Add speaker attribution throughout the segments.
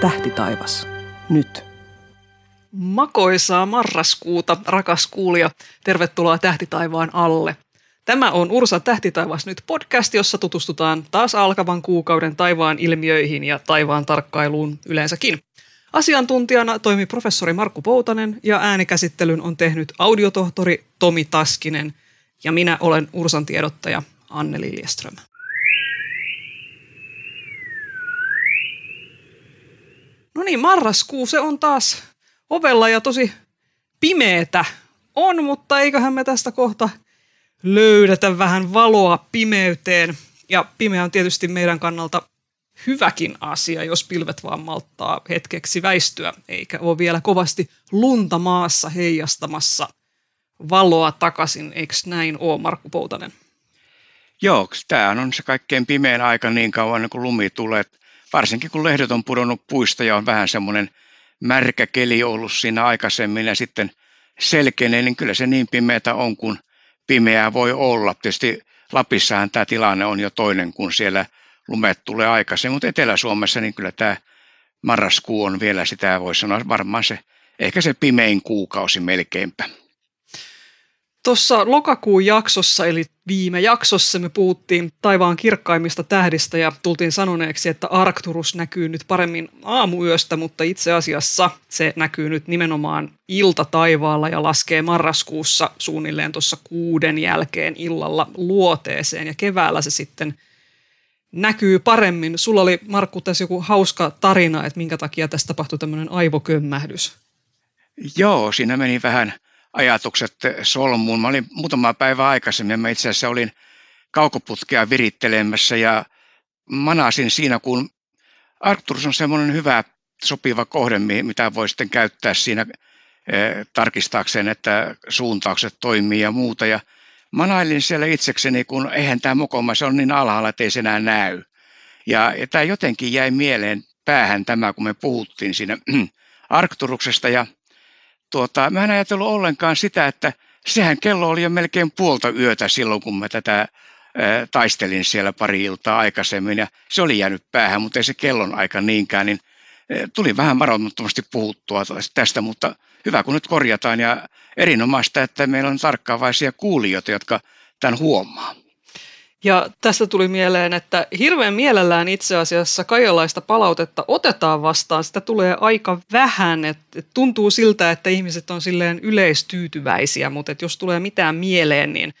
Speaker 1: Tähti taivas. Nyt.
Speaker 2: Makoisaa marraskuuta, rakas kuulija. Tervetuloa Tähtitaivaan alle. Tämä on Ursa Tähtitaivas nyt podcast, jossa tutustutaan taas alkavan kuukauden taivaan ilmiöihin ja taivaan tarkkailuun yleensäkin. Asiantuntijana toimi professori Markku Poutanen ja äänikäsittelyn on tehnyt audiotohtori Tomi Taskinen ja minä olen Ursan tiedottaja Anne Liljeström. No niin, marraskuu se on taas ovella ja tosi pimeetä on, mutta eiköhän me tästä kohta löydetä vähän valoa pimeyteen. Ja pimeä on tietysti meidän kannalta hyväkin asia, jos pilvet vaan malttaa hetkeksi väistyä, eikä ole vielä kovasti lunta maassa heijastamassa valoa takaisin. Eikö näin ole, Markku Poutanen?
Speaker 3: Joo, tämä on se kaikkein pimeän aika niin kauan, kun lumi tulee. Varsinkin kun lehdet on pudonnut puista ja on vähän semmoinen märkä keli ollut siinä aikaisemmin ja sitten selkeinen, niin kyllä se niin pimeätä on kuin pimeää voi olla. Tietysti Lapissahan tämä tilanne on jo toinen, kun siellä lumet tulee aikaisin, mutta Etelä-Suomessa niin kyllä tämä marraskuu on vielä sitä, voi sanoa varmaan se, ehkä se pimein kuukausi melkeinpä.
Speaker 2: Tuossa lokakuun jaksossa, eli viime jaksossa me puhuttiin taivaan kirkkaimmista tähdistä ja tultiin sanoneeksi, että Arcturus näkyy nyt paremmin aamuyöstä, mutta itse asiassa se näkyy nyt nimenomaan iltataivaalla ja laskee marraskuussa suunnilleen tuossa kuuden jälkeen illalla luoteeseen ja keväällä se sitten näkyy paremmin. Sulla oli Markku tässä joku hauska tarina, että minkä takia tästä tapahtui tämmöinen aivokömmähdys.
Speaker 3: Joo, siinä meni vähän – ajatukset solmuun. Mä olin muutama päivä aikaisemmin, mä itse asiassa olin kaukoputkea virittelemässä ja manasin siinä, kun Arcturus on semmoinen hyvä sopiva kohde, mitä voi sitten käyttää siinä eh, tarkistaakseen, että suuntaukset toimii ja muuta. Ja manailin siellä itsekseni, kun eihän tämä mokoma, se on niin alhaalla, että ei se enää näy. Ja, ja tämä jotenkin jäi mieleen päähän tämä, kun me puhuttiin siinä Arcturuksesta ja tuota, mä en ajatellut ollenkaan sitä, että sehän kello oli jo melkein puolta yötä silloin, kun mä tätä taistelin siellä pari iltaa aikaisemmin ja se oli jäänyt päähän, mutta ei se kellon aika niinkään, niin tuli vähän varomattomasti puhuttua tästä, mutta hyvä kun nyt korjataan ja erinomaista, että meillä on tarkkaavaisia kuulijoita, jotka tämän huomaa.
Speaker 2: Ja tästä tuli mieleen, että hirveän mielellään itse asiassa kajalaista palautetta otetaan vastaan. Sitä tulee aika vähän. että tuntuu siltä, että ihmiset on silleen yleistyytyväisiä, mutta että jos tulee mitään mieleen, niin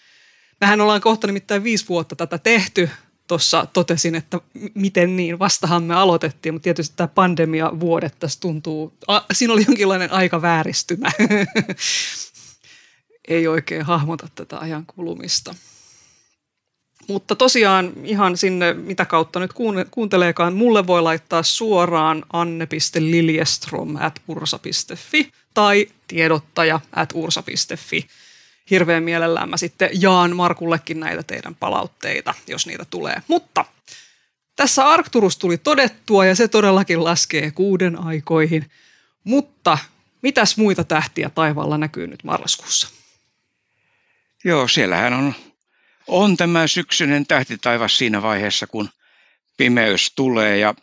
Speaker 2: mehän ollaan kohta nimittäin viisi vuotta tätä tehty. Tuossa totesin, että miten niin, vastahan me aloitettiin, mutta tietysti tämä pandemia vuodet tässä tuntuu, a, siinä oli jonkinlainen aika vääristymä. Ei oikein hahmota tätä ajan kulumista. Mutta tosiaan ihan sinne, mitä kautta nyt kuunteleekaan, mulle voi laittaa suoraan anne.liljestrom tai tiedottaja at ursa.fi. Hirveän mielellään mä sitten jaan Markullekin näitä teidän palautteita, jos niitä tulee. Mutta tässä Arcturus tuli todettua ja se todellakin laskee kuuden aikoihin. Mutta mitäs muita tähtiä taivaalla näkyy nyt marraskuussa?
Speaker 3: Joo, siellähän on on tämä syksyinen tähtitaivas siinä vaiheessa, kun pimeys tulee. Ja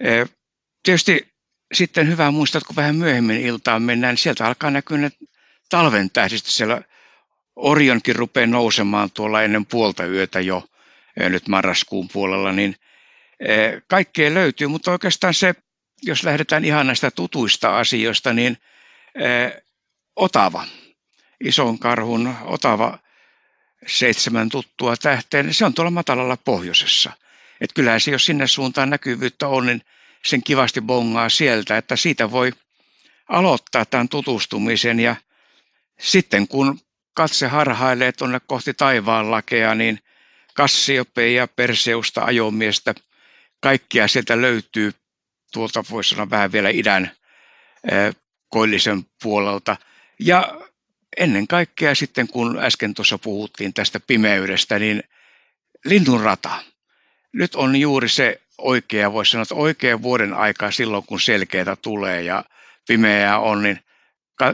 Speaker 3: e, tietysti sitten hyvä muistaa, että kun vähän myöhemmin iltaan mennään, niin sieltä alkaa näkyä ne talven tähdistä. Siellä Orionkin rupeaa nousemaan tuolla ennen puolta yötä jo e, nyt marraskuun puolella, niin e, kaikkea löytyy, mutta oikeastaan se, jos lähdetään ihan näistä tutuista asioista, niin Otava, ison karhun Otava seitsemän tuttua tähteä, niin se on tuolla matalalla pohjoisessa. Et kyllähän se, jos sinne suuntaan näkyvyyttä on, niin sen kivasti bongaa sieltä, että siitä voi aloittaa tämän tutustumisen ja sitten kun katse harhailee tuonne kohti taivaan lakea, niin Kassiope ja Perseusta ajomiestä, kaikkia sieltä löytyy tuolta voisi sanoa vähän vielä idän koillisen puolelta. Ja ennen kaikkea sitten, kun äsken tuossa puhuttiin tästä pimeydestä, niin linnunrata. Nyt on juuri se oikea, voisi sanoa, että oikea vuoden aikaa silloin, kun selkeää tulee ja pimeää on, niin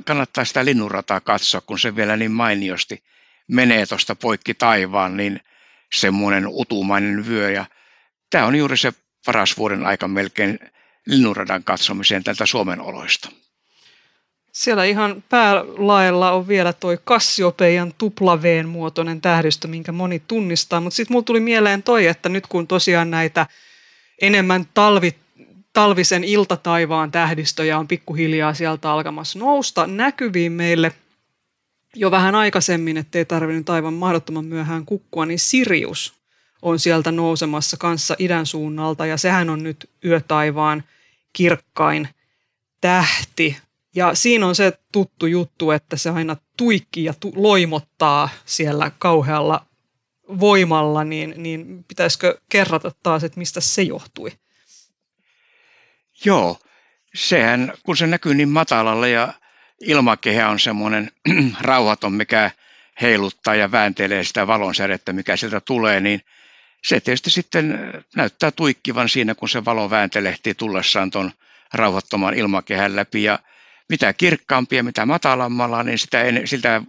Speaker 3: kannattaa sitä linnunrataa katsoa, kun se vielä niin mainiosti menee tuosta poikki taivaan, niin semmoinen utumainen vyö ja tämä on juuri se paras vuoden aika melkein linnunradan katsomiseen tältä Suomen oloista.
Speaker 2: Siellä ihan päälaella on vielä toi Kassiopeian tuplaveen muotoinen tähdistö, minkä moni tunnistaa. Mutta sitten mulla tuli mieleen toi, että nyt kun tosiaan näitä enemmän talvi, talvisen iltataivaan tähdistöjä on pikkuhiljaa sieltä alkamassa nousta näkyviin meille jo vähän aikaisemmin, ettei tarvinnut aivan mahdottoman myöhään kukkua, niin Sirius on sieltä nousemassa kanssa idän suunnalta ja sehän on nyt yötaivaan kirkkain tähti. Ja siinä on se tuttu juttu, että se aina tuikki ja tu- loimottaa siellä kauhealla voimalla, niin, niin pitäisikö kerrata taas, että mistä se johtui?
Speaker 3: Joo, sehän, kun se näkyy niin matalalla ja ilmakehä on semmoinen rauhaton, mikä heiluttaa ja vääntelee sitä valonsädettä, mikä sieltä tulee, niin se tietysti sitten näyttää tuikkivan siinä, kun se valo vääntelehtii tullessaan tuon rauhattoman ilmakehän läpi. Ja mitä kirkkaampia, mitä matalammalla, niin sitä, en, sitä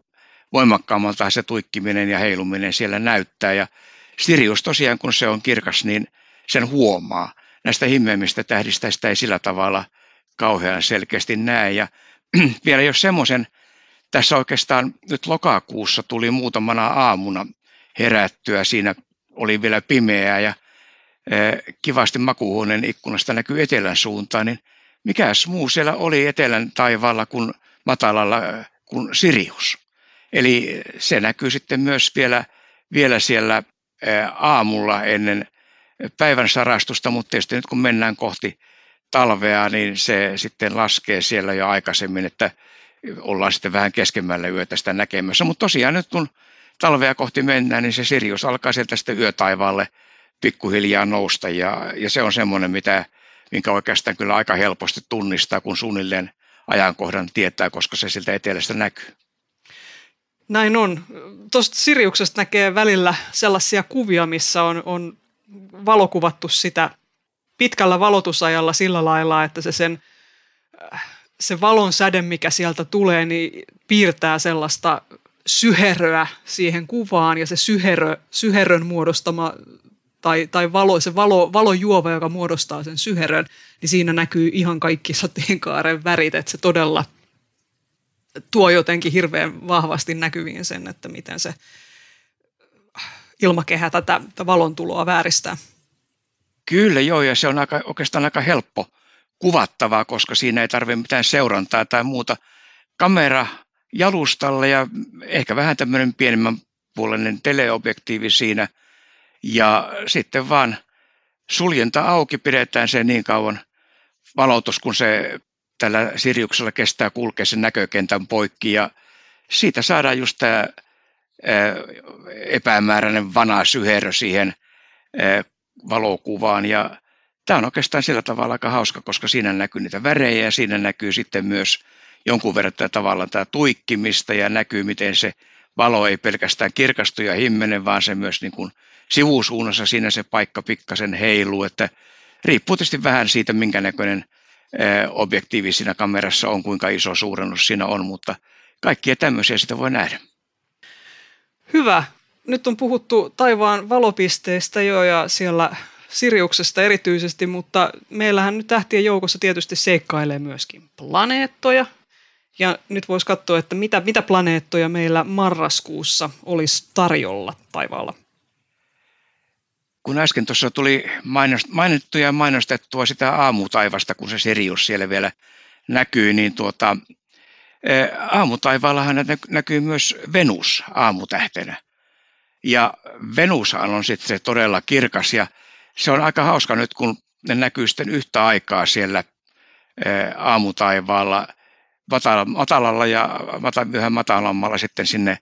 Speaker 3: voimakkaammalta se tuikkiminen ja heiluminen siellä näyttää. Ja Sirius tosiaan, kun se on kirkas, niin sen huomaa. Näistä himmeämmistä tähdistä sitä ei sillä tavalla kauhean selkeästi näe. Ja vielä jos semmoisen, tässä oikeastaan nyt lokakuussa tuli muutamana aamuna herättyä. Siinä oli vielä pimeää ja kivasti makuuhuoneen ikkunasta näkyy etelän suuntaan, niin mikäs muu siellä oli etelän taivaalla kuin matalalla kuin Sirius. Eli se näkyy sitten myös vielä, vielä siellä aamulla ennen päivän sarastusta, mutta tietysti nyt kun mennään kohti talvea, niin se sitten laskee siellä jo aikaisemmin, että ollaan sitten vähän keskemmällä yötä sitä näkemässä. Mutta tosiaan nyt kun talvea kohti mennään, niin se Sirius alkaa sieltä sitten yötaivaalle pikkuhiljaa nousta ja, ja se on semmoinen, mitä, minkä oikeastaan kyllä aika helposti tunnistaa, kun suunnilleen ajankohdan tietää, koska se siltä etelästä näkyy.
Speaker 2: Näin on. Tuosta Siriuksesta näkee välillä sellaisia kuvia, missä on, on valokuvattu sitä pitkällä valotusajalla sillä lailla, että se sen se valon säde, mikä sieltä tulee, niin piirtää sellaista syheröä siihen kuvaan ja se syherö, syherön muodostama tai, tai valo, se valo, valojuova, joka muodostaa sen syherön, niin siinä näkyy ihan kaikki sateenkaaren värit, että se todella tuo jotenkin hirveän vahvasti näkyviin sen, että miten se ilmakehä tätä, tätä valon tuloa vääristää.
Speaker 3: Kyllä joo, ja se on aika, oikeastaan aika helppo kuvattavaa, koska siinä ei tarvitse mitään seurantaa tai muuta. Kamera jalustalle ja ehkä vähän tämmöinen pienemmän puolinen teleobjektiivi siinä. Ja sitten vaan suljenta auki, pidetään se niin kauan valotus, kun se tällä Siriuksella kestää kulkea sen näkökentän poikki. Ja siitä saadaan just tämä epämääräinen vana syherö siihen valokuvaan. Ja tämä on oikeastaan sillä tavalla aika hauska, koska siinä näkyy niitä värejä ja siinä näkyy sitten myös jonkun verran tavallaan tämä tuikkimista ja näkyy, miten se valo ei pelkästään kirkastu ja himmene, vaan se myös niin kuin sivusuunnassa siinä se paikka pikkasen heiluu, että riippuu tietysti vähän siitä, minkä näköinen objektiivi siinä kamerassa on, kuinka iso suurennus siinä on, mutta kaikkia tämmöisiä sitä voi nähdä.
Speaker 2: Hyvä. Nyt on puhuttu taivaan valopisteistä jo ja siellä Siriuksesta erityisesti, mutta meillähän nyt tähtien joukossa tietysti seikkailee myöskin planeettoja, ja nyt voisi katsoa, että mitä, mitä planeettoja meillä marraskuussa olisi tarjolla taivaalla.
Speaker 3: Kun äsken tuossa tuli mainittu ja mainostettua sitä aamutaivasta, kun se Sirius siellä vielä näkyy, niin tuota, aamutaivaallahan näkyy myös Venus aamutähtenä. Ja Venus on sitten se todella kirkas ja se on aika hauska nyt, kun ne näkyy sitten yhtä aikaa siellä aamutaivaalla – matalalla ja yhä matalammalla sitten sinne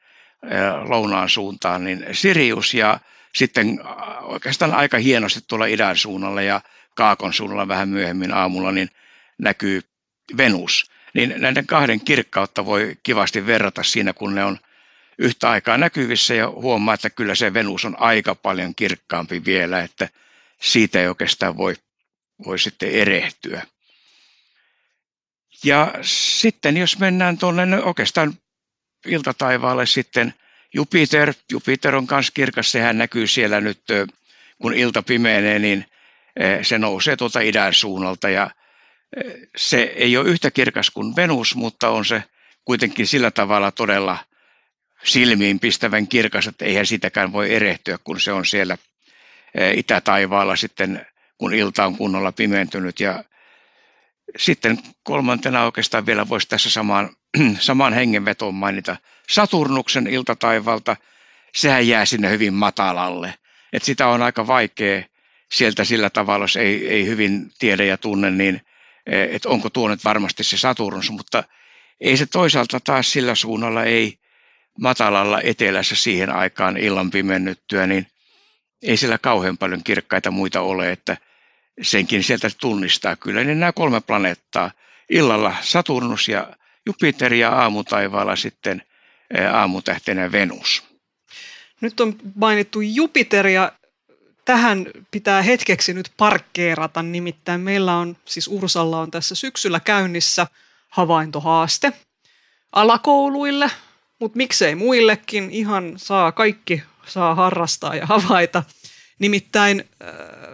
Speaker 3: lounaan suuntaan, niin Sirius ja sitten oikeastaan aika hienosti tuolla idän suunnalla ja Kaakon suunnalla vähän myöhemmin aamulla niin näkyy Venus. Niin näiden kahden kirkkautta voi kivasti verrata siinä, kun ne on yhtä aikaa näkyvissä ja huomaa, että kyllä se Venus on aika paljon kirkkaampi vielä, että siitä ei oikeastaan voi, voi sitten erehtyä. Ja sitten jos mennään tuonne oikeastaan iltataivaalle sitten Jupiter, Jupiter on myös kirkas, sehän näkyy siellä nyt, kun ilta pimeenee, niin se nousee tuolta idän suunnalta ja se ei ole yhtä kirkas kuin Venus, mutta on se kuitenkin sillä tavalla todella silmiin pistävän kirkas, että eihän sitäkään voi erehtyä, kun se on siellä itätaivaalla sitten, kun ilta on kunnolla pimentynyt. Ja sitten kolmantena oikeastaan vielä voisi tässä samaan, samaan hengenvetoon mainita Saturnuksen iltataivalta. Sehän jää sinne hyvin matalalle. Et sitä on aika vaikea sieltä sillä tavalla, jos ei, ei hyvin tiedä ja tunne, niin että onko tuo nyt varmasti se Saturnus, mutta ei se toisaalta taas sillä suunnalla ei matalalla etelässä siihen aikaan illan pimennyttyä, niin ei siellä kauhean paljon kirkkaita muita ole, että senkin sieltä tunnistaa kyllä. Niin nämä kolme planeettaa, illalla Saturnus ja Jupiter ja aamutaivaalla sitten aamutähtenä Venus.
Speaker 2: Nyt on mainittu Jupiter ja tähän pitää hetkeksi nyt parkkeerata, nimittäin meillä on, siis Ursalla on tässä syksyllä käynnissä havaintohaaste alakouluille, mutta miksei muillekin, ihan saa kaikki saa harrastaa ja havaita. Nimittäin äh,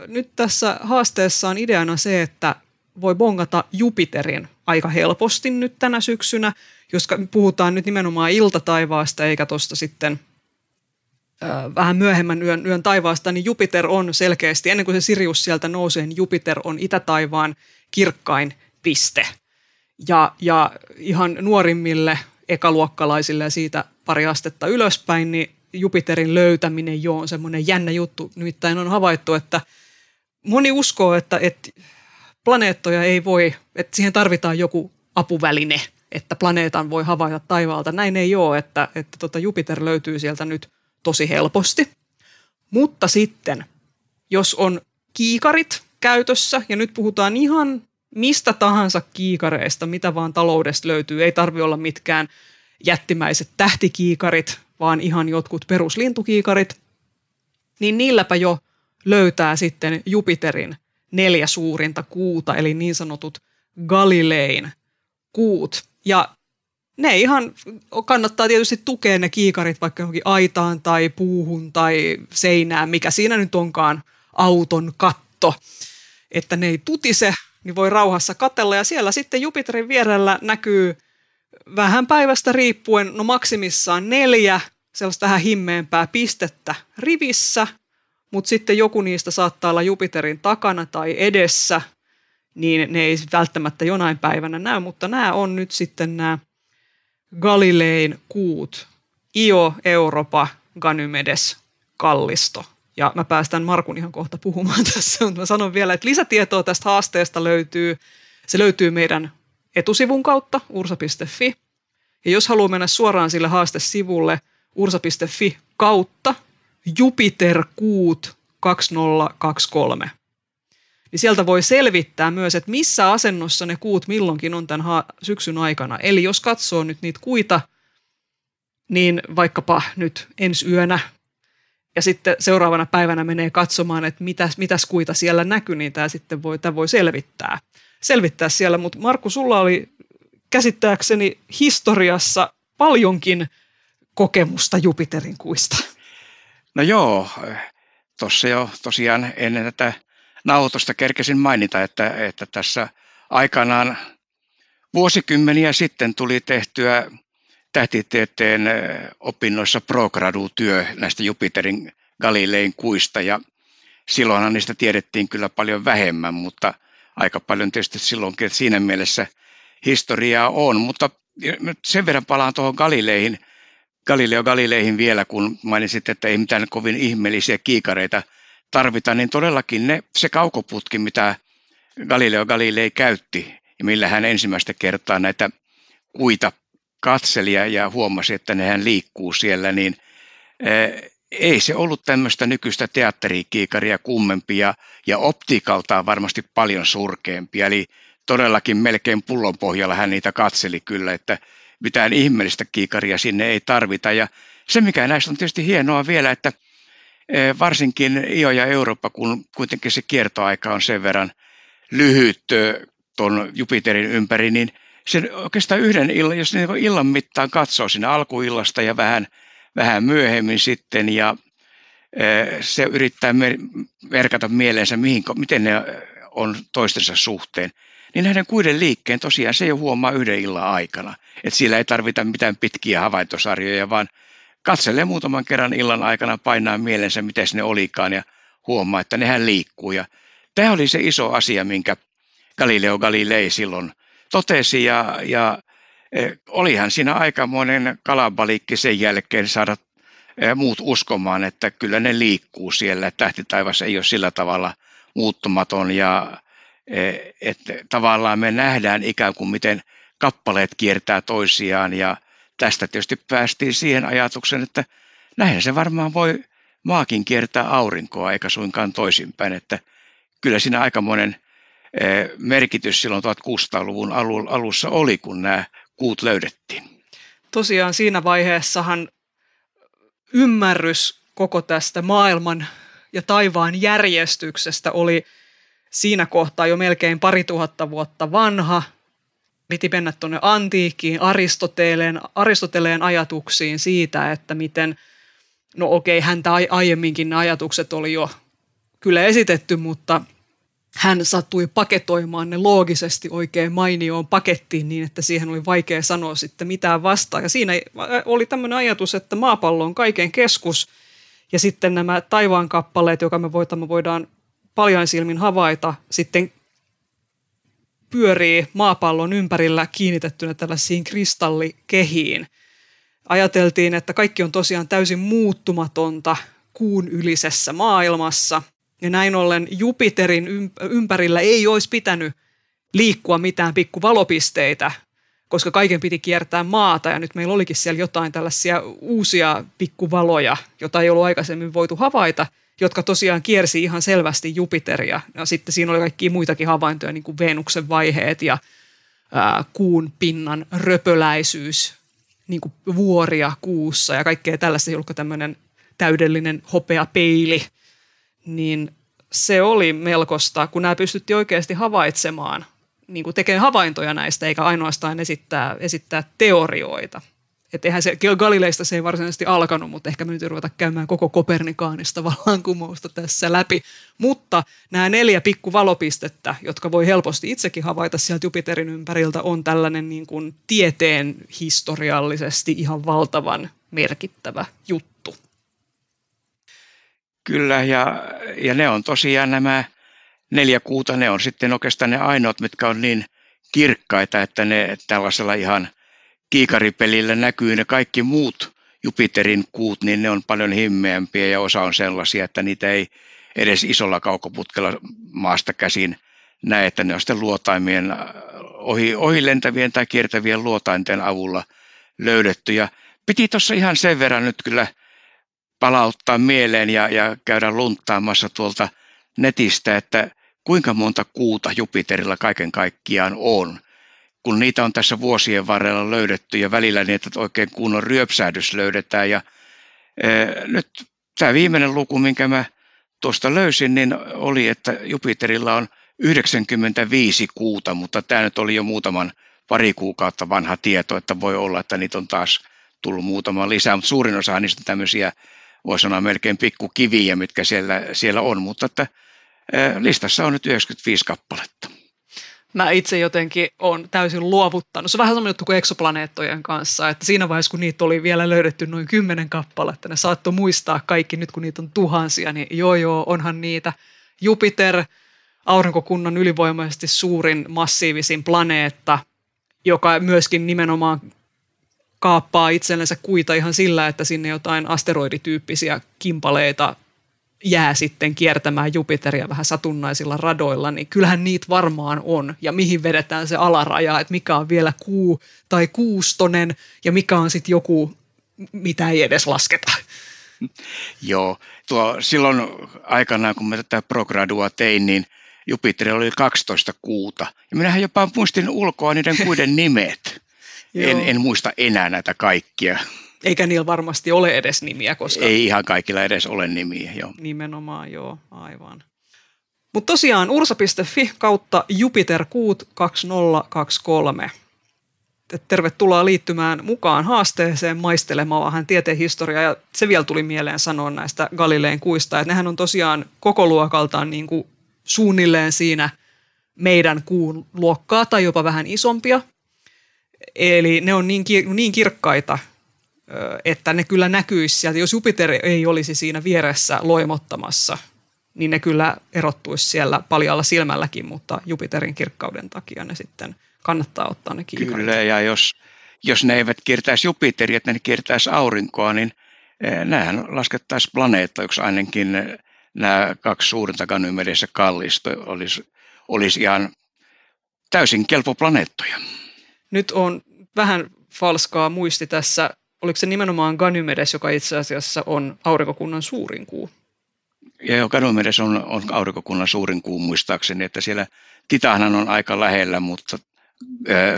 Speaker 2: nyt tässä haasteessa on ideana se, että voi bongata Jupiterin aika helposti nyt tänä syksynä, jos puhutaan nyt nimenomaan iltataivaasta eikä tuosta sitten äh, vähän myöhemmän yön, yön taivaasta, niin Jupiter on selkeästi, ennen kuin se Sirius sieltä nousee, niin Jupiter on itätaivaan kirkkain piste. Ja, ja ihan nuorimmille ekaluokkalaisille ja siitä pari astetta ylöspäin, niin Jupiterin löytäminen jo on semmoinen jännä juttu. Nimittäin on havaittu, että moni uskoo, että, että planeettoja ei voi, että siihen tarvitaan joku apuväline, että planeetan voi havaita taivaalta. Näin ei ole, että, että tota Jupiter löytyy sieltä nyt tosi helposti. Mutta sitten, jos on kiikarit käytössä, ja nyt puhutaan ihan mistä tahansa kiikareista, mitä vaan taloudesta löytyy. Ei tarvi olla mitkään jättimäiset tähtikiikarit, vaan ihan jotkut peruslintukiikarit. Niin niilläpä jo löytää sitten Jupiterin neljä suurinta kuuta, eli niin sanotut Galilein kuut. Ja ne ihan kannattaa tietysti tukea ne kiikarit vaikka johonkin aitaan tai puuhun tai seinään, mikä siinä nyt onkaan auton katto, että ne ei tutise niin voi rauhassa katella. Ja siellä sitten Jupiterin vierellä näkyy vähän päivästä riippuen, no maksimissaan neljä sellaista vähän himmeämpää pistettä rivissä, mutta sitten joku niistä saattaa olla Jupiterin takana tai edessä, niin ne ei välttämättä jonain päivänä näy, mutta nämä on nyt sitten nämä Galilein kuut, Io, Europa, Ganymedes, Kallisto – ja mä päästän Markun ihan kohta puhumaan tässä, mutta mä sanon vielä, että lisätietoa tästä haasteesta löytyy. Se löytyy meidän etusivun kautta, ursa.fi. Ja jos haluaa mennä suoraan sille haastesivulle ursa.fi kautta Jupiter kuut 2023, niin sieltä voi selvittää myös, että missä asennossa ne kuut milloinkin on tämän syksyn aikana. Eli jos katsoo nyt niitä kuita, niin vaikkapa nyt ensi yönä ja sitten seuraavana päivänä menee katsomaan, että mitäs, mitäs kuita siellä näkyy, niin tämä sitten voi, tämä voi selvittää, selvittää siellä. Mutta Markku, sulla oli käsittääkseni historiassa paljonkin kokemusta Jupiterin kuista.
Speaker 3: No joo, tuossa jo tosiaan ennen tätä nauhoitusta kerkesin mainita, että, että tässä aikanaan vuosikymmeniä sitten tuli tehtyä tähtitieteen opinnoissa progradu-työ näistä Jupiterin Galilein kuista ja silloinhan niistä tiedettiin kyllä paljon vähemmän, mutta aika paljon tietysti silloinkin, että siinä mielessä historiaa on, mutta sen verran palaan tuohon Galileihin, Galileo Galileihin vielä, kun mainitsit, että ei mitään kovin ihmeellisiä kiikareita tarvita, niin todellakin ne, se kaukoputki, mitä Galileo Galilei käytti ja millä hän ensimmäistä kertaa näitä kuita katseli ja huomasi, että nehän liikkuu siellä, niin ei se ollut tämmöistä nykyistä teatterikiikaria kummempia ja optiikaltaan varmasti paljon surkeampia. Eli todellakin melkein pullon pohjalla hän niitä katseli kyllä, että mitään ihmeellistä kiikaria sinne ei tarvita. Ja se, mikä näistä on tietysti hienoa vielä, että eh, varsinkin IO ja Eurooppa, kun kuitenkin se kiertoaika on sen verran lyhyt eh, tuon Jupiterin ympäri, niin – sen oikeastaan yhden illan, jos niin illan mittaan katsoo sinne alkuillasta ja vähän, vähän myöhemmin sitten ja se yrittää merkata mieleensä, mihin, miten ne on toistensa suhteen, niin näiden kuiden liikkeen tosiaan se jo huomaa yhden illan aikana. Että siellä ei tarvita mitään pitkiä havaintosarjoja, vaan katselee muutaman kerran illan aikana, painaa mielensä, miten ne olikaan ja huomaa, että nehän liikkuu. Ja tämä oli se iso asia, minkä Galileo Galilei silloin totesi ja, ja e, olihan siinä aikamoinen kalabalikki sen jälkeen saada e, muut uskomaan, että kyllä ne liikkuu siellä. Tähtitaivas ei ole sillä tavalla muuttumaton ja että tavallaan me nähdään ikään kuin miten kappaleet kiertää toisiaan ja tästä tietysti päästiin siihen ajatukseen, että näin se varmaan voi maakin kiertää aurinkoa eikä suinkaan toisinpäin, että kyllä siinä aikamoinen Eh, merkitys silloin 1600-luvun alussa oli, kun nämä kuut löydettiin.
Speaker 2: Tosiaan siinä vaiheessahan ymmärrys koko tästä maailman ja taivaan järjestyksestä oli siinä kohtaa jo melkein pari tuhatta vuotta vanha. Piti mennä tuonne antiikkiin, Aristoteleen, Aristoteleen ajatuksiin siitä, että miten, no okei, häntä aiemminkin ne ajatukset oli jo kyllä esitetty, mutta – hän sattui paketoimaan ne loogisesti oikein mainioon pakettiin niin, että siihen oli vaikea sanoa sitten mitään vastaan. Ja siinä oli tämmöinen ajatus, että maapallo on kaiken keskus ja sitten nämä taivaan kappaleet, joka me voidaan paljon silmin havaita, sitten pyörii maapallon ympärillä kiinnitettynä tällaisiin kristallikehiin. Ajateltiin, että kaikki on tosiaan täysin muuttumatonta kuun ylisessä maailmassa – ja näin ollen Jupiterin ympärillä ei olisi pitänyt liikkua mitään pikkuvalopisteitä, koska kaiken piti kiertää maata ja nyt meillä olikin siellä jotain tällaisia uusia pikkuvaloja, joita ei ollut aikaisemmin voitu havaita, jotka tosiaan kiersi ihan selvästi Jupiteria. Ja sitten siinä oli kaikki muitakin havaintoja, niin kuin Venuksen vaiheet ja ää, kuun pinnan röpöläisyys, niin kuin vuoria kuussa ja kaikkea tällaista, jolloin tämmöinen täydellinen hopea peili – niin se oli melkoista, kun nämä pystyttiin oikeasti havaitsemaan, niin kuin tekee havaintoja näistä, eikä ainoastaan esittää, esittää teorioita. Että eihän se, Galileista se ei varsinaisesti alkanut, mutta ehkä me nyt ruveta käymään koko Kopernikaanista vallankumousta tässä läpi. Mutta nämä neljä pikkuvalopistettä, jotka voi helposti itsekin havaita sieltä Jupiterin ympäriltä, on tällainen niin kuin tieteen historiallisesti ihan valtavan merkittävä juttu.
Speaker 3: Kyllä, ja, ja ne on tosiaan nämä neljä kuuta, ne on sitten oikeastaan ne ainoat, mitkä on niin kirkkaita, että ne tällaisella ihan kiikaripelillä näkyy ne kaikki muut Jupiterin kuut, niin ne on paljon himmeämpiä ja osa on sellaisia, että niitä ei edes isolla kaukoputkella maasta käsin näe, että ne on sitten luotaimien ohi, ohi lentävien tai kiertävien luotainten avulla löydetty. Ja piti tuossa ihan sen verran nyt kyllä palauttaa mieleen ja, ja käydä lunttaamassa tuolta netistä, että kuinka monta kuuta Jupiterilla kaiken kaikkiaan on. Kun niitä on tässä vuosien varrella löydetty ja välillä niitä oikein kunnon ryöpsähdys löydetään. Ja, e, nyt tämä viimeinen luku, minkä mä tuosta löysin, niin oli, että Jupiterilla on 95 kuuta, mutta tämä nyt oli jo muutaman pari kuukautta vanha tieto, että voi olla, että niitä on taas tullut muutama lisää, mutta suurin osa niistä on tämmöisiä voi sanoa melkein pikkukiviä, mitkä siellä, siellä on, mutta että listassa on nyt 95 kappaletta.
Speaker 2: Mä itse jotenkin on täysin luovuttanut. Se on vähän sama juttu kuin eksoplaneettojen kanssa, että siinä vaiheessa, kun niitä oli vielä löydetty noin kymmenen kappaletta, ne saattoi muistaa kaikki nyt, kun niitä on tuhansia, niin joo joo, onhan niitä. Jupiter, aurinkokunnan ylivoimaisesti suurin massiivisin planeetta, joka myöskin nimenomaan kaappaa itsellensä kuita ihan sillä, että sinne jotain asteroidityyppisiä kimpaleita jää sitten kiertämään Jupiteria vähän satunnaisilla radoilla, niin kyllähän niitä varmaan on. Ja mihin vedetään se alaraja, että mikä on vielä kuu tai kuustonen ja mikä on sitten joku, mitä ei edes lasketa.
Speaker 3: Joo, tuo silloin aikanaan, kun mä tätä progradua tein, niin Jupiter oli 12 kuuta. Ja minähän jopa muistin ulkoa niiden kuiden nimet en, en muista enää näitä kaikkia.
Speaker 2: Eikä niillä varmasti ole edes nimiä, koska...
Speaker 3: Ei ihan kaikilla edes ole nimiä, joo.
Speaker 2: Nimenomaan, joo, aivan. Mutta tosiaan ursa.fi kautta Jupiter Kuut 2023. tervetuloa liittymään mukaan haasteeseen maistelemaan vähän tieteen historiaa. Ja se vielä tuli mieleen sanoa näistä Galileen kuista, että nehän on tosiaan koko luokaltaan niin kuin suunnilleen siinä meidän kuun luokkaa tai jopa vähän isompia. Eli ne on niin, niin kirkkaita, että ne kyllä näkyisi sieltä. Jos Jupiter ei olisi siinä vieressä loimottamassa, niin ne kyllä erottuisi siellä paljalla silmälläkin, mutta Jupiterin kirkkauden takia ne sitten kannattaa ottaa ne kiikarit.
Speaker 3: Kyllä, ja jos, jos ne eivät kiertäisi Jupiteria, että ne kiertäisi aurinkoa, niin eh, nämähän laskettaisiin planeetoiksi ainakin nämä kaksi suurinta Ganymedessä kallisto olisi, olisi ihan täysin kelpo planeettoja.
Speaker 2: Nyt on vähän falskaa muisti tässä. Oliko se nimenomaan Ganymedes, joka itse asiassa on aurinkokunnan suurin kuu?
Speaker 3: Ja Ganymedes on, on aurinkokunnan suurin kuu muistaakseni, että siellä Titanhan on aika lähellä, mutta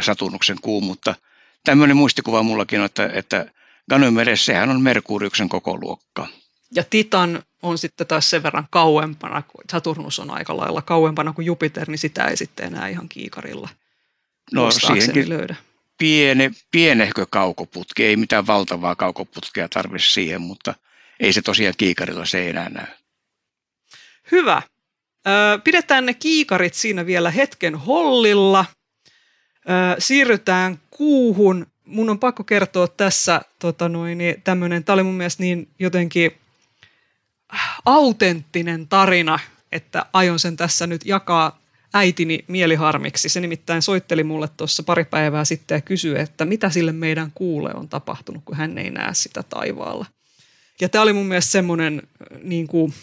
Speaker 3: Saturnuksen kuu, mutta tämmöinen muistikuva mullakin on, että, että Ganymedes, sehän on Merkuriuksen koko luokka.
Speaker 2: Ja Titan on sitten taas sen verran kauempana, kun Saturnus on aika lailla kauempana kuin Jupiter, niin sitä ei sitten enää ihan kiikarilla no, siihenkin löydä.
Speaker 3: Piene, pienehkö kaukoputki, ei mitään valtavaa kaukoputkea tarvitse siihen, mutta ei se tosiaan kiikarilla se enää näy.
Speaker 2: Hyvä. Pidetään ne kiikarit siinä vielä hetken hollilla. Siirrytään kuuhun. Mun on pakko kertoa tässä tota noin, niin tämmöinen, tämä oli mun mielestä niin jotenkin autenttinen tarina, että aion sen tässä nyt jakaa äitini mieliharmiksi. Se nimittäin soitteli mulle tuossa pari päivää sitten ja kysyi, että mitä sille meidän kuulle on tapahtunut, kun hän ei näe sitä taivaalla. Ja tämä oli mun mielestä semmoinen niin kuin,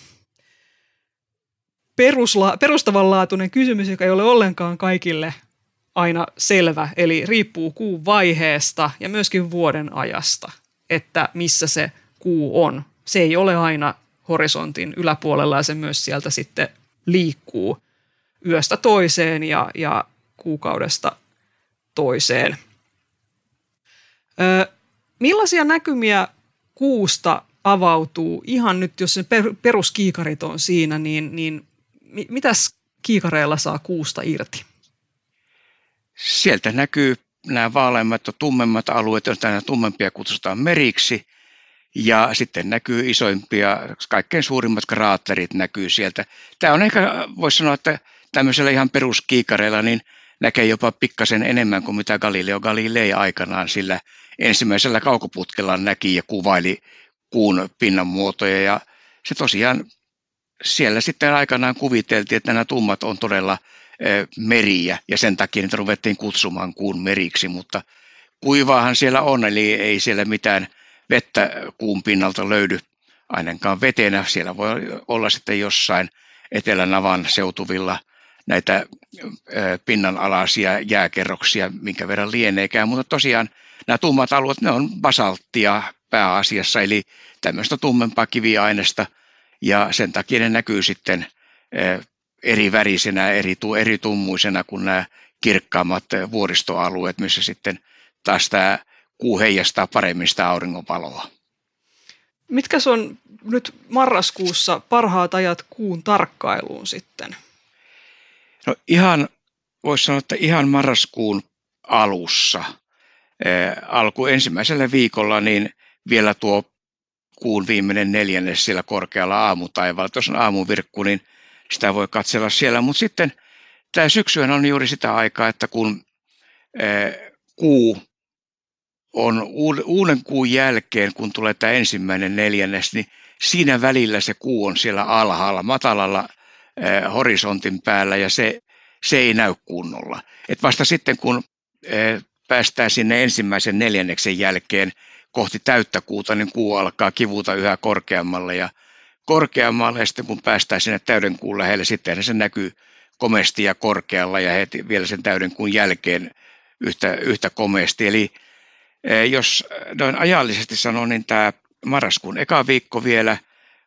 Speaker 2: perusla, perustavanlaatuinen kysymys, joka ei ole ollenkaan kaikille aina selvä. Eli riippuu kuun vaiheesta ja myöskin vuoden ajasta, että missä se kuu on. Se ei ole aina horisontin yläpuolella ja se myös sieltä sitten liikkuu yöstä toiseen ja, ja kuukaudesta toiseen. Ö, millaisia näkymiä kuusta avautuu ihan nyt, jos se peruskiikarit on siinä, niin, niin mitäs kiikareilla saa kuusta irti?
Speaker 3: Sieltä näkyy nämä vaaleimmat ja tummemmat alueet, joita nämä tummempia kutsutaan meriksi. Ja sitten näkyy isoimpia, kaikkein suurimmat kraatterit näkyy sieltä. Tämä on ehkä, voisi sanoa, että tämmöisellä ihan peruskiikareilla niin näkee jopa pikkasen enemmän kuin mitä Galileo Galilei aikanaan sillä ensimmäisellä kaukoputkella näki ja kuvaili kuun pinnan muotoja. Ja se tosiaan siellä sitten aikanaan kuviteltiin, että nämä tummat on todella meriä ja sen takia niitä ruvettiin kutsumaan kuun meriksi, mutta kuivaahan siellä on, eli ei siellä mitään vettä kuun pinnalta löydy ainakaan vetenä. Siellä voi olla sitten jossain Etelänavan seutuvilla näitä pinnanalaisia jääkerroksia, minkä verran lieneekään, mutta tosiaan nämä tummat alueet, ne on basalttia pääasiassa, eli tämmöistä tummempaa kiviaineesta, ja sen takia ne näkyy sitten eri värisenä, eri, eri tummuisena kuin nämä kirkkaammat vuoristoalueet, missä sitten taas tämä kuu heijastaa paremmin sitä auringonvaloa.
Speaker 2: Mitkä on nyt marraskuussa parhaat ajat kuun tarkkailuun sitten?
Speaker 3: No ihan, voisi sanoa, että ihan marraskuun alussa, alku ensimmäisellä viikolla, niin vielä tuo kuun viimeinen neljännes siellä korkealla aamutaivaalla. Tuossa on aamuvirkku, niin sitä voi katsella siellä. Mutta sitten tämä syksyhän on juuri sitä aikaa, että kun kuu on uuden kuun jälkeen, kun tulee tämä ensimmäinen neljännes, niin siinä välillä se kuu on siellä alhaalla, matalalla eh, horisontin päällä ja se, se ei näy kunnolla. Et vasta sitten, kun eh, päästään sinne ensimmäisen neljänneksen jälkeen kohti täyttä kuuta, niin kuu alkaa kivuta yhä korkeammalle ja korkeammalle ja sitten kun päästään sinne täyden kuun lähelle, sitten se näkyy komesti ja korkealla ja heti vielä sen täyden kuun jälkeen yhtä, yhtä komesti. Eli Eh, jos noin ajallisesti sanon, niin tämä marraskuun eka viikko vielä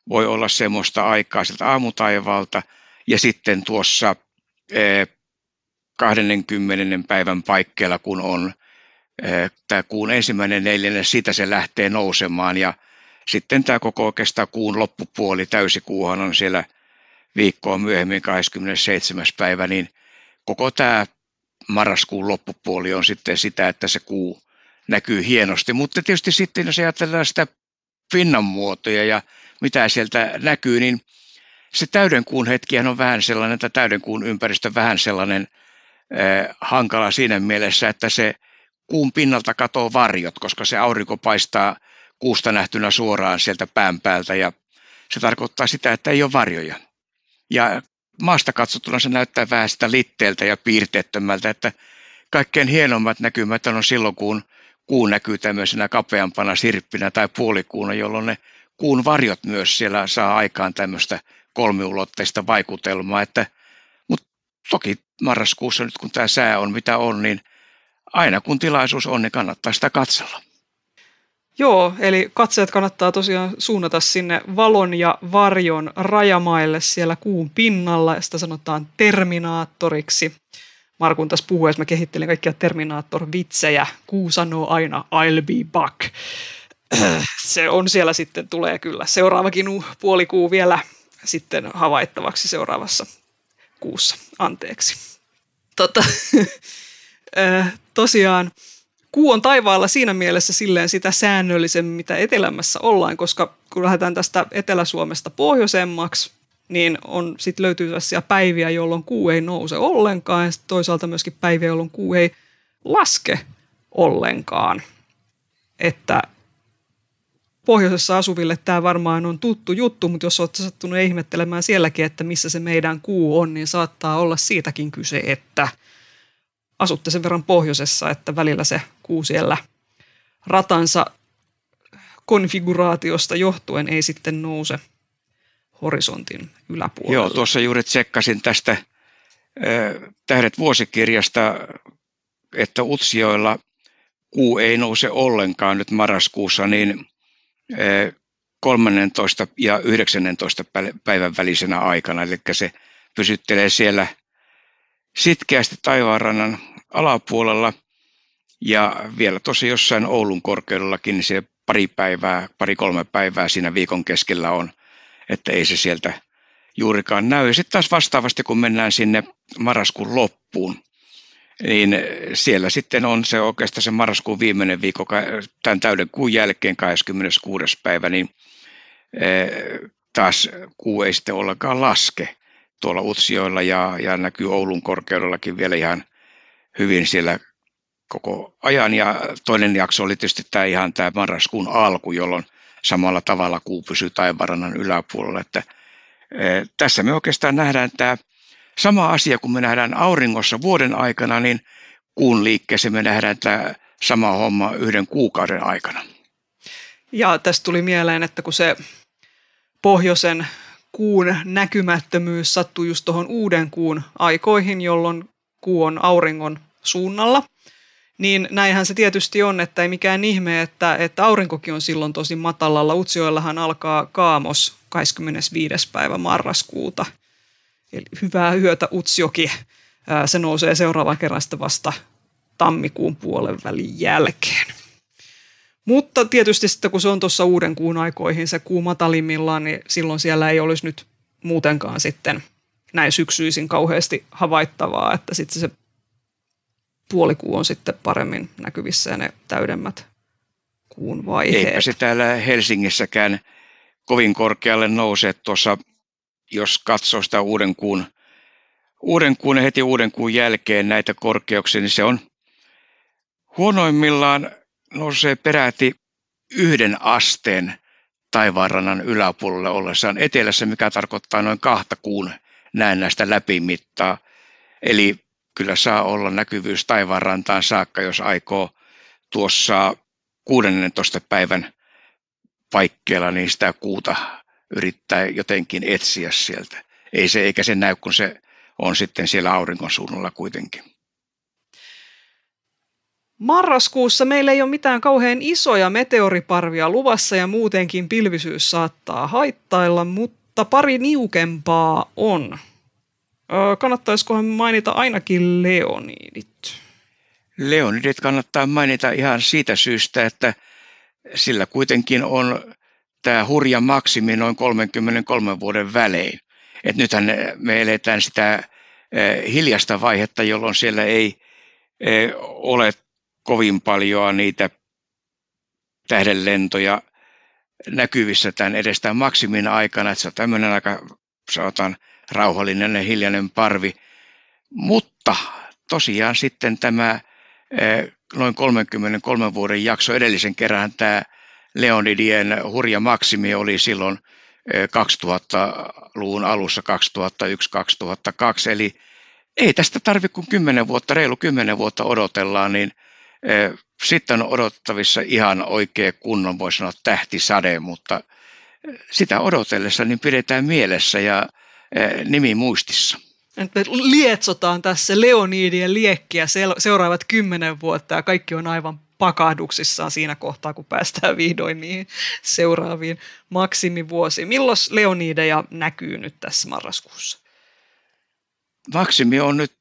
Speaker 3: voi olla semmoista aikaa sieltä aamutaivalta ja sitten tuossa 20. Eh, päivän paikkeilla, kun on eh, tämä kuun ensimmäinen neljännes, siitä se lähtee nousemaan ja sitten tämä koko oikeastaan kuun loppupuoli, täysikuuhan on siellä viikkoa myöhemmin 27. päivä, niin koko tämä marraskuun loppupuoli on sitten sitä, että se kuu näkyy hienosti. Mutta tietysti sitten, jos ajatellaan sitä pinnan muotoja ja mitä sieltä näkyy, niin se täydenkuun hetkihän on vähän sellainen, että täydenkuun ympäristö vähän sellainen eh, hankala siinä mielessä, että se kuun pinnalta katoo varjot, koska se aurinko paistaa kuusta nähtynä suoraan sieltä pään päältä ja se tarkoittaa sitä, että ei ole varjoja. Ja maasta katsottuna se näyttää vähän sitä litteeltä ja piirteettömältä, että kaikkein hienommat näkymät on silloin, kun kuu näkyy tämmöisenä kapeampana sirppinä tai puolikuuna, jolloin ne kuun varjot myös siellä saa aikaan tämmöistä kolmiulotteista vaikutelmaa. Että, mutta toki marraskuussa nyt kun tämä sää on mitä on, niin aina kun tilaisuus on, niin kannattaa sitä katsella.
Speaker 2: Joo, eli katseet kannattaa tosiaan suunnata sinne valon ja varjon rajamaille siellä kuun pinnalla, ja sitä sanotaan terminaattoriksi. Markun tässä puhuessa mä kehittelin kaikkia Terminaattor-vitsejä. Kuu sanoo aina I'll be back. Se on siellä sitten, tulee kyllä seuraavakin puolikuu vielä sitten havaittavaksi seuraavassa kuussa. Anteeksi. Tota, tosiaan kuu on taivaalla siinä mielessä silleen sitä säännöllisemmin, mitä etelämässä ollaan, koska kun lähdetään tästä Etelä-Suomesta pohjoisemmaksi, niin on sit löytyy sellaisia päiviä, jolloin kuu ei nouse ollenkaan ja toisaalta myöskin päiviä, jolloin kuu ei laske ollenkaan. Että pohjoisessa asuville tämä varmaan on tuttu juttu, mutta jos olet sattunut ihmettelemään sielläkin, että missä se meidän kuu on, niin saattaa olla siitäkin kyse, että asutte sen verran pohjoisessa, että välillä se kuu siellä ratansa konfiguraatiosta johtuen ei sitten nouse horisontin yläpuolella.
Speaker 3: Joo, tuossa juuri tsekkasin tästä äh, Tähdet vuosikirjasta, että Utsioilla kuu ei nouse ollenkaan nyt marraskuussa, niin 13 ja 19 päivän välisenä aikana, eli se pysyttelee siellä sitkeästi taivaanrannan alapuolella ja vielä tosi jossain Oulun korkeudellakin niin se pari päivää, pari-kolme päivää siinä viikon keskellä on että ei se sieltä juurikaan näy. Ja sitten taas vastaavasti, kun mennään sinne marraskuun loppuun, niin siellä sitten on se oikeastaan se marraskuun viimeinen viikko, tämän täyden kuun jälkeen 26. päivä, niin eh, taas kuu ei sitten ollenkaan laske tuolla Utsioilla ja, ja näkyy Oulun korkeudellakin vielä ihan hyvin siellä koko ajan. Ja toinen jakso oli tietysti tämä ihan tämä marraskuun alku, jolloin – samalla tavalla kuu pysyy taivarannan yläpuolella. Että, e, tässä me oikeastaan nähdään tämä sama asia, kun me nähdään auringossa vuoden aikana, niin kuun liikkeessä me nähdään tämä sama homma yhden kuukauden aikana.
Speaker 2: Ja tästä tuli mieleen, että kun se pohjoisen kuun näkymättömyys sattuu just tuohon uuden kuun aikoihin, jolloin kuu on auringon suunnalla – niin näinhän se tietysti on, että ei mikään ihme, että, että aurinkokin on silloin tosi matalalla. Utsioillahan alkaa kaamos 25. päivä marraskuuta. Eli hyvää yötä Utsioki. Se nousee seuraavan kerran vasta tammikuun puolen välin jälkeen. Mutta tietysti sitten kun se on tuossa uuden kuun aikoihin se kuu matalimmillaan, niin silloin siellä ei olisi nyt muutenkaan sitten näin syksyisin kauheasti havaittavaa, että sitten se puolikuu on sitten paremmin näkyvissä ja ne täydemmät kuun vaiheet.
Speaker 3: Eipä se täällä Helsingissäkään kovin korkealle nouse tuossa, jos katsoo sitä uuden kuun, uuden kuun ja heti uuden kuun jälkeen näitä korkeuksia, niin se on huonoimmillaan nousee peräti yhden asteen taivaanrannan yläpuolelle ollessaan etelässä, mikä tarkoittaa noin kahta kuun näennäistä läpimittaa. Eli kyllä saa olla näkyvyys taivaanrantaan saakka, jos aikoo tuossa 16. päivän paikkeella niin sitä kuuta yrittää jotenkin etsiä sieltä. Ei se, eikä se näy, kun se on sitten siellä auringon suunnalla kuitenkin.
Speaker 2: Marraskuussa meillä ei ole mitään kauhean isoja meteoriparvia luvassa ja muutenkin pilvisyys saattaa haittailla, mutta pari niukempaa on. Kannattaisikohan mainita ainakin Leonidit?
Speaker 3: Leonidit kannattaa mainita ihan siitä syystä, että sillä kuitenkin on tämä hurja maksimi noin 33 vuoden välein. Et nythän me eletään sitä hiljasta vaihetta, jolloin siellä ei ole kovin paljon niitä tähdenlentoja näkyvissä tämän edestään maksimin aikana, että se on tämmöinen aika, sanotaan, rauhallinen ja hiljainen parvi. Mutta tosiaan sitten tämä noin 33 vuoden jakso edellisen kerran tämä Leonidien hurja maksimi oli silloin 2000-luvun alussa 2001-2002, eli ei tästä tarvitse kuin 10 vuotta, reilu 10 vuotta odotellaan, niin sitten on odottavissa ihan oikea kunnon, voi sanoa tähtisade, mutta sitä odotellessa niin pidetään mielessä ja nimi muistissa.
Speaker 2: Me lietsotaan tässä Leonidien liekkiä seuraavat kymmenen vuotta ja kaikki on aivan pakahduksissaan siinä kohtaa, kun päästään vihdoin niihin seuraaviin maksimivuosiin. Milloin Leonideja näkyy nyt tässä marraskuussa?
Speaker 3: Maksimi on nyt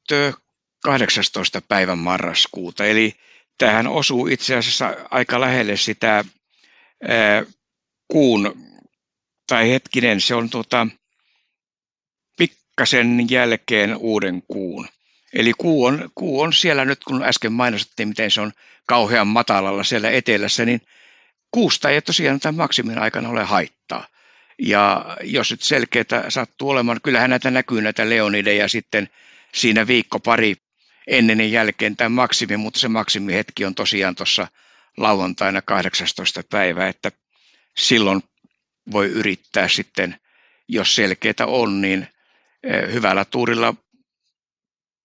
Speaker 3: 18. päivän marraskuuta, eli tähän osuu itse asiassa aika lähelle sitä kuun, tai hetkinen, se on tuota, pikkasen jälkeen uuden kuun. Eli kuu on, kuu on siellä nyt, kun äsken mainostettiin, miten se on kauhean matalalla siellä etelässä, niin kuusta ei tosiaan tämän maksimin aikana ole haittaa. Ja jos nyt selkeää sattuu olemaan, kyllähän näitä näkyy näitä leonideja sitten siinä viikko pari ennen ja jälkeen tämän maksimi, mutta se maksimihetki on tosiaan tuossa lauantaina 18. päivä, että silloin voi yrittää sitten, jos selkeää on, niin eh, hyvällä tuurilla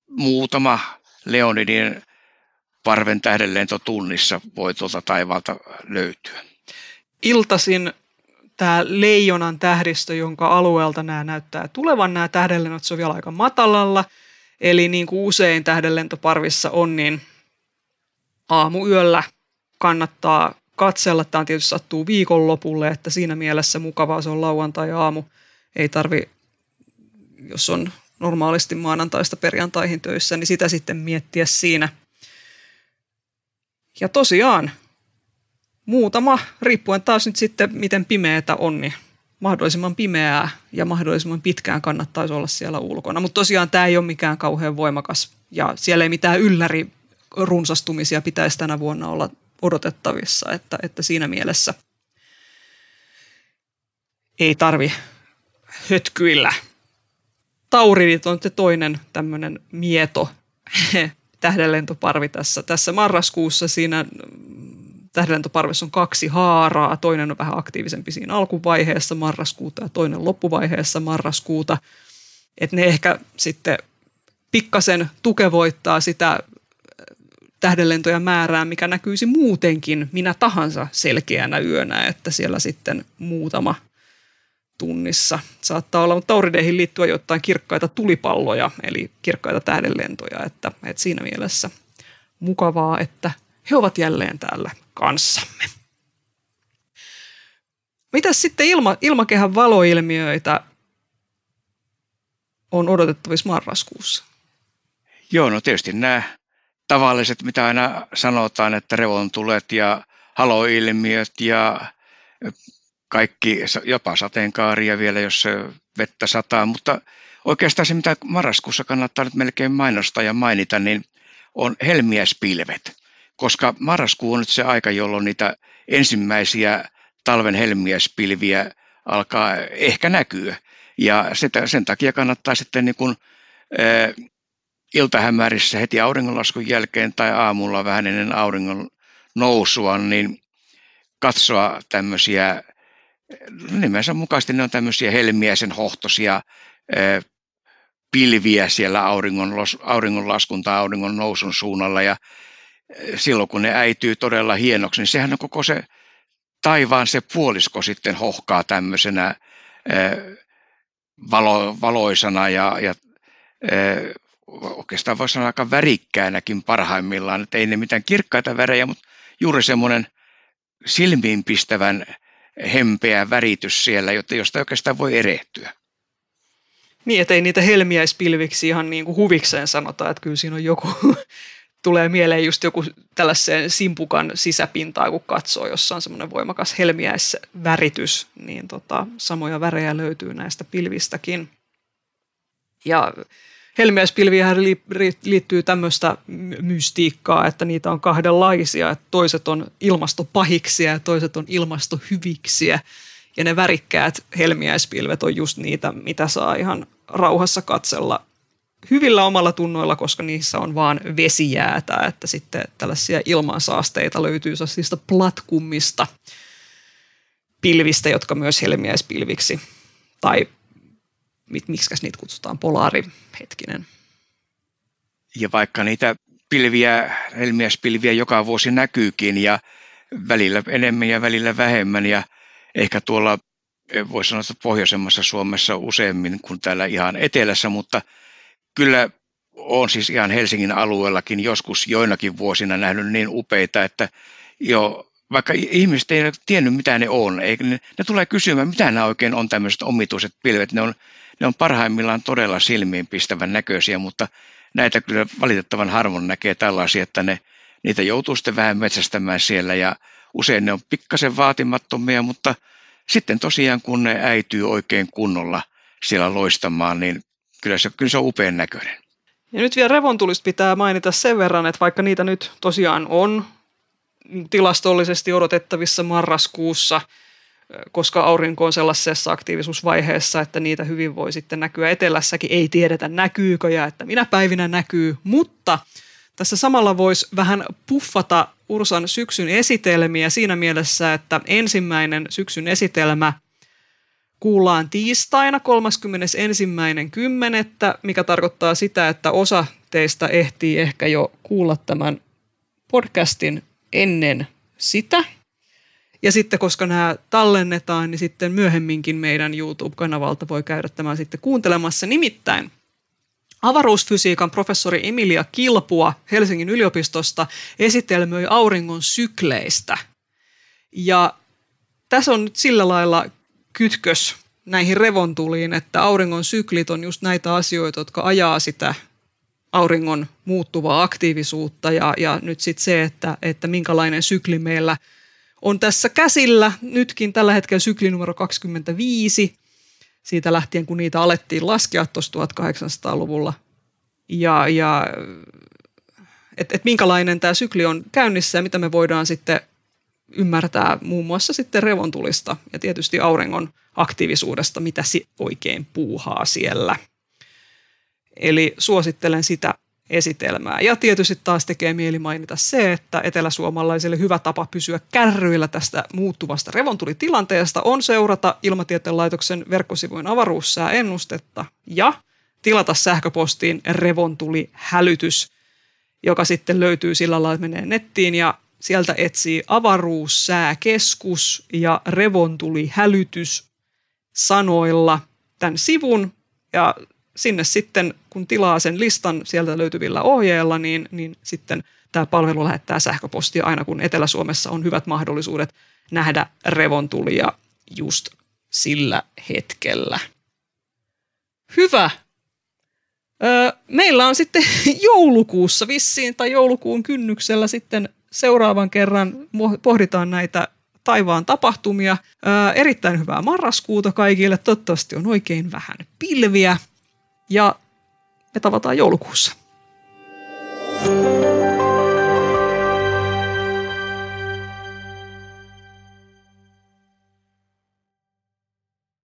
Speaker 3: muutama Leonidin parven tähdenlento tunnissa voi tuolta taivaalta löytyä.
Speaker 2: Iltasin tämä leijonan tähdistö, jonka alueelta nämä näyttää tulevan, nämä tähdenlennot, se on vielä aika matalalla. Eli niin kuin usein tähdenlentoparvissa on, niin aamuyöllä kannattaa katsella. Tämä tietysti sattuu viikonlopulle, että siinä mielessä mukavaa se on lauantai-aamu. Ei tarvi, jos on normaalisti maanantaista perjantaihin töissä, niin sitä sitten miettiä siinä. Ja tosiaan, muutama, riippuen taas nyt sitten miten pimeätä on, niin mahdollisimman pimeää ja mahdollisimman pitkään kannattaisi olla siellä ulkona. Mutta tosiaan tämä ei ole mikään kauhean voimakas ja siellä ei mitään ylläri runsastumisia pitäisi tänä vuonna olla odotettavissa, että, että siinä mielessä ei tarvi hötkyillä Tauridit on se toinen tämmöinen mieto tähdenlentoparvi tässä, tässä marraskuussa. Siinä tähdenlentoparvessa on kaksi haaraa. Toinen on vähän aktiivisempi siinä alkuvaiheessa marraskuuta ja toinen loppuvaiheessa marraskuuta. Että ne ehkä sitten pikkasen tukevoittaa sitä tähdenlentojen määrää, mikä näkyisi muutenkin minä tahansa selkeänä yönä, että siellä sitten muutama – tunnissa saattaa olla, taurideihin liittyy jotain kirkkaita tulipalloja, eli kirkkaita tähdenlentoja, että, että siinä mielessä mukavaa, että he ovat jälleen täällä kanssamme. Mitäs sitten ilma, ilmakehän valoilmiöitä on odotettavissa marraskuussa?
Speaker 3: Joo, no tietysti nämä tavalliset, mitä aina sanotaan, että revontulet ja haloilmiöt ja kaikki, jopa sateenkaaria vielä, jos vettä sataa, mutta oikeastaan se, mitä marraskuussa kannattaa nyt melkein mainostaa ja mainita, niin on helmiäspilvet, koska marraskuu on nyt se aika, jolloin niitä ensimmäisiä talven helmiäspilviä alkaa ehkä näkyä. Ja sitä, sen takia kannattaa sitten niin kuin, ä, iltahämärissä heti auringonlaskun jälkeen tai aamulla vähän ennen auringon nousua, niin katsoa tämmöisiä nimensä mukaisesti ne on tämmöisiä helmiäisen hohtosia pilviä siellä auringon, auringonlaskun tai auringon nousun suunnalla. Ja silloin kun ne äityy todella hienoksi, niin sehän on koko se taivaan se puolisko sitten hohkaa tämmöisenä valo, valoisana ja, ja oikeastaan voisi sanoa aika värikkäänäkin parhaimmillaan, että ei ne mitään kirkkaita värejä, mutta juuri semmoinen silmiinpistävän hempeä väritys siellä, josta oikeastaan voi erehtyä.
Speaker 2: Niin, että ei niitä helmiäispilviksi ihan niin kuin huvikseen sanota, että kyllä siinä on joku, tulee mieleen just joku tällaiseen simpukan sisäpintaa, kun katsoo, jossa on semmoinen voimakas helmiäisväritys, niin tota, samoja värejä löytyy näistä pilvistäkin. Ja helmiäispilviähän liittyy tämmöistä mystiikkaa, että niitä on kahdenlaisia. Että toiset on ilmastopahiksia ja toiset on ilmastohyviksiä. Ja ne värikkäät helmiäispilvet on just niitä, mitä saa ihan rauhassa katsella hyvillä omalla tunnoilla, koska niissä on vaan vesijäätä, että sitten tällaisia ilmansaasteita löytyy sellaisista platkummista pilvistä, jotka myös helmiäispilviksi tai miksi niitä kutsutaan, polaari, hetkinen.
Speaker 3: Ja vaikka niitä pilviä, helmiäispilviä joka vuosi näkyykin ja välillä enemmän ja välillä vähemmän ja ehkä tuolla voisi sanoa, että pohjoisemmassa Suomessa useammin kuin täällä ihan etelässä, mutta kyllä on siis ihan Helsingin alueellakin joskus joinakin vuosina nähnyt niin upeita, että jo vaikka ihmiset ei ole tiennyt, mitä ne on, ne, ne tulee kysymään, mitä nämä oikein on tämmöiset omituiset pilvet. Ne on, ne on parhaimmillaan todella silmiin pistävän näköisiä, mutta näitä kyllä valitettavan harvoin näkee tällaisia, että ne, niitä joutuu sitten vähän metsästämään siellä ja usein ne on pikkasen vaatimattomia, mutta sitten tosiaan kun ne äityy oikein kunnolla siellä loistamaan, niin kyllä se, kyllä se on upean näköinen.
Speaker 2: Ja nyt vielä revontulista pitää mainita sen verran, että vaikka niitä nyt tosiaan on tilastollisesti odotettavissa marraskuussa, koska aurinko on sellaisessa aktiivisuusvaiheessa, että niitä hyvin voi sitten näkyä etelässäkin. Ei tiedetä näkyykö ja että minä päivinä näkyy, mutta tässä samalla voisi vähän puffata Ursan syksyn esitelmiä siinä mielessä, että ensimmäinen syksyn esitelmä kuullaan tiistaina 31.10., mikä tarkoittaa sitä, että osa teistä ehtii ehkä jo kuulla tämän podcastin ennen sitä. Ja sitten koska nämä tallennetaan, niin sitten myöhemminkin meidän YouTube-kanavalta voi käydä tämän sitten kuuntelemassa. Nimittäin avaruusfysiikan professori Emilia Kilpua Helsingin yliopistosta esitelmöi auringon sykleistä. Ja tässä on nyt sillä lailla kytkös näihin revontuliin, että auringon syklit on just näitä asioita, jotka ajaa sitä auringon muuttuvaa aktiivisuutta ja, ja nyt sitten se, että, että minkälainen sykli meillä on tässä käsillä. Nytkin tällä hetkellä sykli numero 25, siitä lähtien kun niitä alettiin laskea tuossa 1800-luvulla. Ja, ja että et minkälainen tämä sykli on käynnissä ja mitä me voidaan sitten ymmärtää muun muassa sitten revontulista ja tietysti auringon aktiivisuudesta, mitä se oikein puuhaa siellä – Eli suosittelen sitä esitelmää. Ja tietysti taas tekee mieli mainita se, että eteläsuomalaisille hyvä tapa pysyä kärryillä tästä muuttuvasta revontulitilanteesta on seurata Ilmatieteen laitoksen verkkosivujen avaruussääennustetta ja tilata sähköpostiin revontulihälytys, joka sitten löytyy sillä lailla, että menee nettiin ja sieltä etsii avaruussääkeskus ja revontulihälytys sanoilla tämän sivun ja sinne sitten, kun tilaa sen listan sieltä löytyvillä ohjeilla, niin, niin sitten tämä palvelu lähettää sähköpostia aina, kun Etelä-Suomessa on hyvät mahdollisuudet nähdä revontulia just sillä hetkellä. Hyvä. Öö, meillä on sitten joulukuussa vissiin tai joulukuun kynnyksellä sitten seuraavan kerran pohditaan näitä taivaan tapahtumia. Öö, erittäin hyvää marraskuuta kaikille. Toivottavasti on oikein vähän pilviä ja me tavataan joulukuussa. thank you